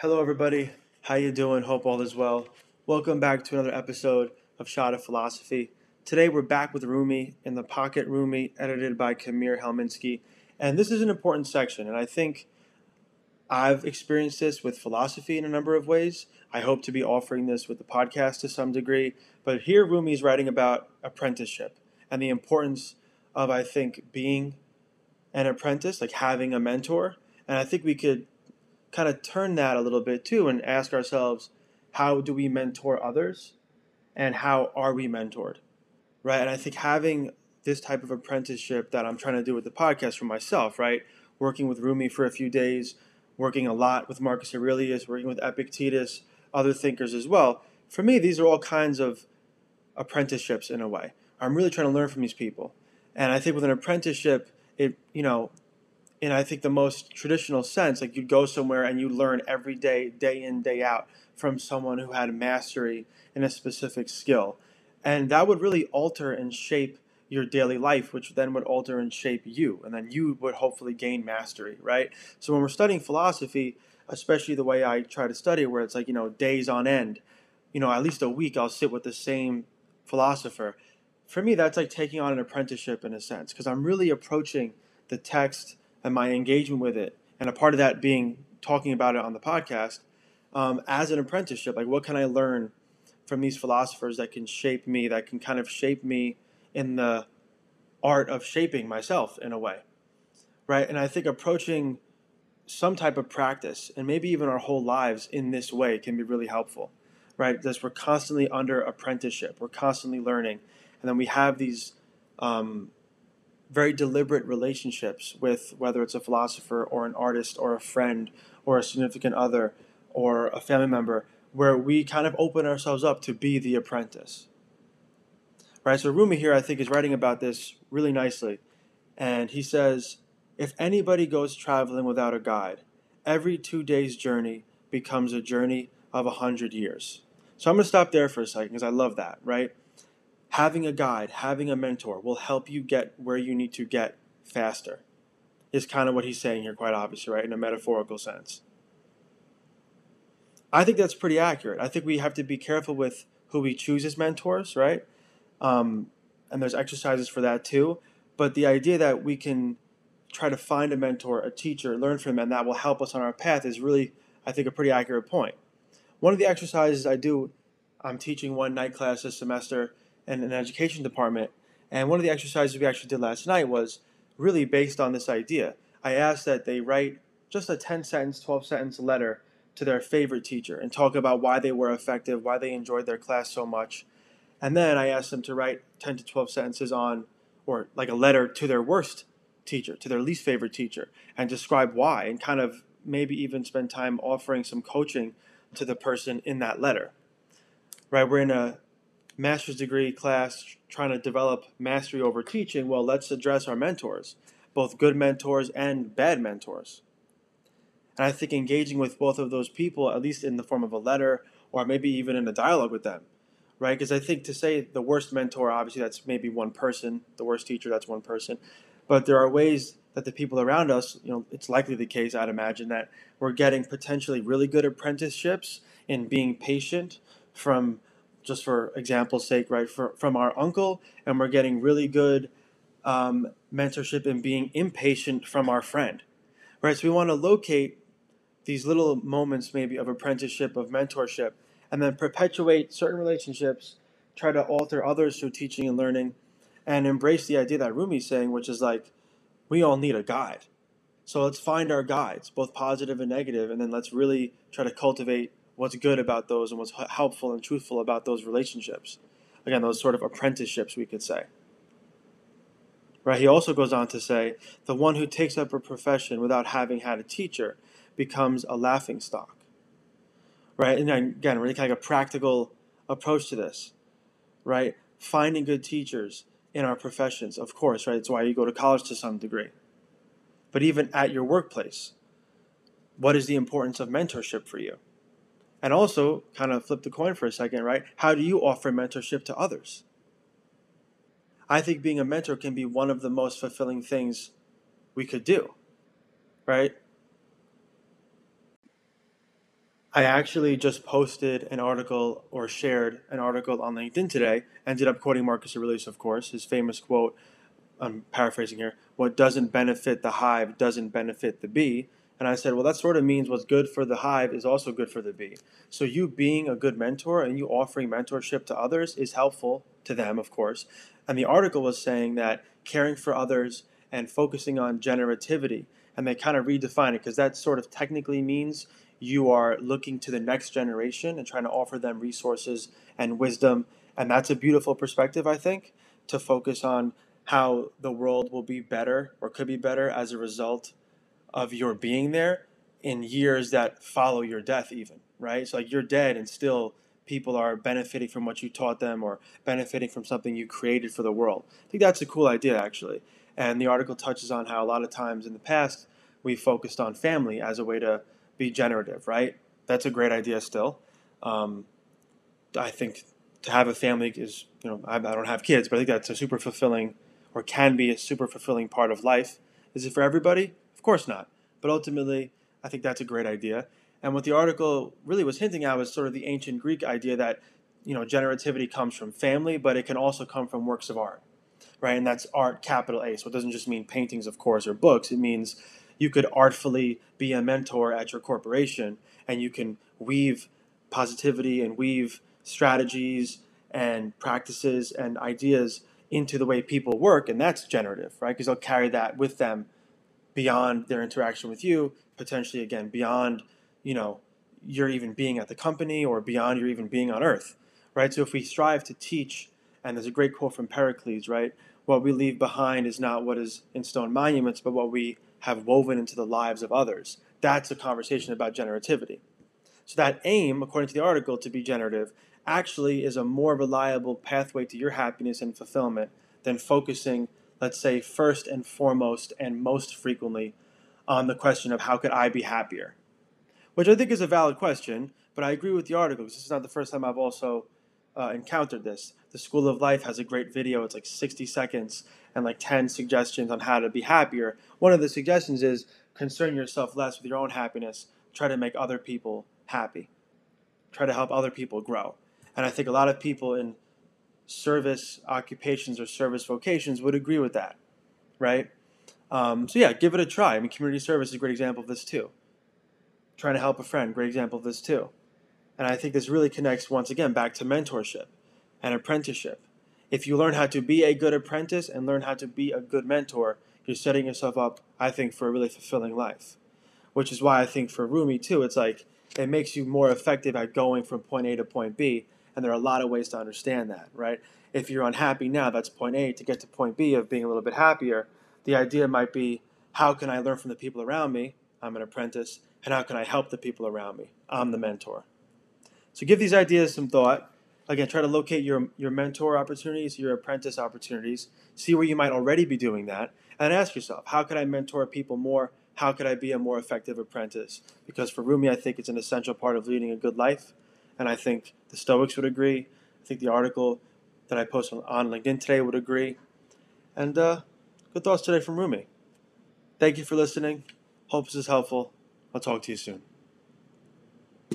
Hello, everybody. How you doing? Hope all is well. Welcome back to another episode of Shot of Philosophy. Today we're back with Rumi in the Pocket Rumi, edited by Kabir Helminski, and this is an important section. And I think I've experienced this with philosophy in a number of ways. I hope to be offering this with the podcast to some degree. But here Rumi is writing about apprenticeship and the importance of, I think, being an apprentice, like having a mentor. And I think we could kind of turn that a little bit too and ask ourselves how do we mentor others and how are we mentored right? And i think having this type of apprenticeship that i'm trying to do with the podcast for myself right? Working with rumi for a few days working a lot with marcus aurelius working with epictetus other thinkers as well. For me these are all kinds of apprenticeships in a way. I'm really trying to learn from these people. And i think with an apprenticeship it you know in I think the most traditional sense, like you'd go somewhere and you learn every day, day in, day out, from someone who had mastery in a specific skill. And that would really alter and shape your daily life, which then would alter and shape you. And then you would hopefully gain mastery, right? So when we're studying philosophy, especially the way I try to study, where it's like, you know, days on end, you know, at least a week I'll sit with the same philosopher. For me, that's like taking on an apprenticeship in a sense, because I'm really approaching the text and my engagement with it, and a part of that being talking about it on the podcast um, as an apprenticeship. Like, what can I learn from these philosophers that can shape me, that can kind of shape me in the art of shaping myself in a way, right? And I think approaching some type of practice and maybe even our whole lives in this way can be really helpful, right? Because we're constantly under apprenticeship, we're constantly learning, and then we have these um, very deliberate relationships with whether it's a philosopher or an artist or a friend or a significant other or a family member where we kind of open ourselves up to be the apprentice. Right? So Rumi here I think is writing about this really nicely. And he says, if anybody goes traveling without a guide, every two days' journey becomes a journey of a hundred years. So I'm going to stop there for a second because I love that, right? Having a guide, having a mentor will help you get where you need to get faster. Is kind of what he's saying here, quite obviously, right? In a metaphorical sense. I think that's pretty accurate. I think we have to be careful with who we choose as mentors, right? Um, and there's exercises for that too. But the idea that we can try to find a mentor, a teacher, learn from them, and that will help us on our path is really, I think, a pretty accurate point. One of the exercises I do, I'm teaching one night class this semester, in an education department. And one of the exercises we actually did last night was really based on this idea. I asked that they write just a 10 sentence, 12 sentence letter to their favorite teacher and talk about why they were effective, why they enjoyed their class so much. And then I asked them to write 10 to 12 sentences on, or like a letter to their worst teacher, to their least favorite teacher, and describe why, and kind of maybe even spend time offering some coaching to the person in that letter. Right? We're in a master's degree class trying to develop mastery over teaching, well, let's address our mentors, both good mentors and bad mentors. And I think engaging with both of those people, at least in the form of a letter or maybe even in a dialogue with them, right? Because I think to say the worst mentor, obviously that's maybe one person, the worst teacher, that's one person. But there are ways that the people around us, you know, it's likely the case, I'd imagine, that we're getting potentially really good apprenticeships in being patient from just for example's sake, right, for, from our uncle, and we're getting really good um, mentorship and being impatient from our friend, right? So we want to locate these little moments, maybe of apprenticeship, of mentorship, and then perpetuate certain relationships, try to alter others through teaching and learning, and embrace the idea that Rumi's saying, which is like, we all need a guide. So let's find our guides, both positive and negative, and then let's really try to cultivate what's good about those and what's helpful and truthful about those relationships. Again, those sort of apprenticeships, we could say. Right? He also goes on to say, the one who takes up a profession without having had a teacher becomes a laughing stock. Right? And again, really kind of a practical approach to this. Right? Finding good teachers in our professions, of course, right? It's why you go to college to some degree. But even at your workplace, what is the importance of mentorship for you? And also, kind of flip the coin for a second, right? How do you offer mentorship to others? I think being a mentor can be one of the most fulfilling things we could do, right? I actually just posted an article or shared an article on LinkedIn today. Ended up quoting Marcus Aurelius, of course, his famous quote. I'm paraphrasing here. What doesn't benefit the hive doesn't benefit the bee. And I said, well, that sort of means what's good for the hive is also good for the bee. So you being a good mentor and you offering mentorship to others is helpful to them, of course. And the article was saying that caring for others and focusing on generativity, and they kind of redefine it because that sort of technically means you are looking to the next generation and trying to offer them resources and wisdom. And that's a beautiful perspective, I think, to focus on how the world will be better or could be better as a result of your being there in years that follow your death, even, right? So, like, you're dead and still people are benefiting from what you taught them or benefiting from something you created for the world. I think that's a cool idea, actually. And the article touches on how a lot of times in the past we focused on family as a way to be generative, right? That's a great idea still. Um, I think to have a family is, you know, I, I don't have kids, but I think that's a super fulfilling or can be a super fulfilling part of life. Is it for everybody? Course not. But ultimately, I think that's a great idea. And what the article really was hinting at was sort of the ancient Greek idea that, you know, generativity comes from family, but it can also come from works of art, right? And that's art, capital A. So it doesn't just mean paintings, of course, or books. It means you could artfully be a mentor at your corporation and you can weave positivity and weave strategies and practices and ideas into the way people work and that's generative right because they'll carry that with them beyond their interaction with you potentially again beyond you know you're even being at the company or beyond your even being on earth right so if we strive to teach and there's a great quote from pericles right what we leave behind is not what is in stone monuments but what we have woven into the lives of others. That's a conversation about generativity. So, that aim, according to the article, to be generative actually is a more reliable pathway to your happiness and fulfillment than focusing, let's say, first and foremost and most frequently on the question of how could I be happier? Which I think is a valid question, but I agree with the article because this is not the first time I've also uh, encountered this. The School of Life has a great video. It's like 60 seconds and like 10 suggestions on how to be happier. One of the suggestions is concern yourself less with your own happiness. Try to make other people happy. Try to help other people grow. And I think a lot of people in service occupations or service vocations would agree with that, right? Um, so yeah, give it a try. I mean, community service is a great example of this too. Trying to help a friend, great example of this too. And I think this really connects once again back to mentorship and apprenticeship. If you learn how to be a good apprentice and learn how to be a good mentor, you're setting yourself up, I think, for a really fulfilling life. Which is why I think for Rumi too, it's like it makes you more effective at going from point A to point B. And there are a lot of ways to understand that, right? If you're unhappy now, that's point A. To get to point B of being a little bit happier, the idea might be how can I learn from the people around me? I'm an apprentice. And how can I help the people around me? I'm the mentor. So give these ideas some thought. Again, try to locate your, your mentor opportunities, your apprentice opportunities, see where you might already be doing that, and ask yourself, how could I mentor people more? How could I be a more effective apprentice? Because for Rumi, I think it's an essential part of leading a good life. And I think the Stoics would agree. I think the article that I posted on LinkedIn today would agree. And uh, good thoughts today from Rumi. Thank you for listening. Hope this is helpful. I'll talk to you soon.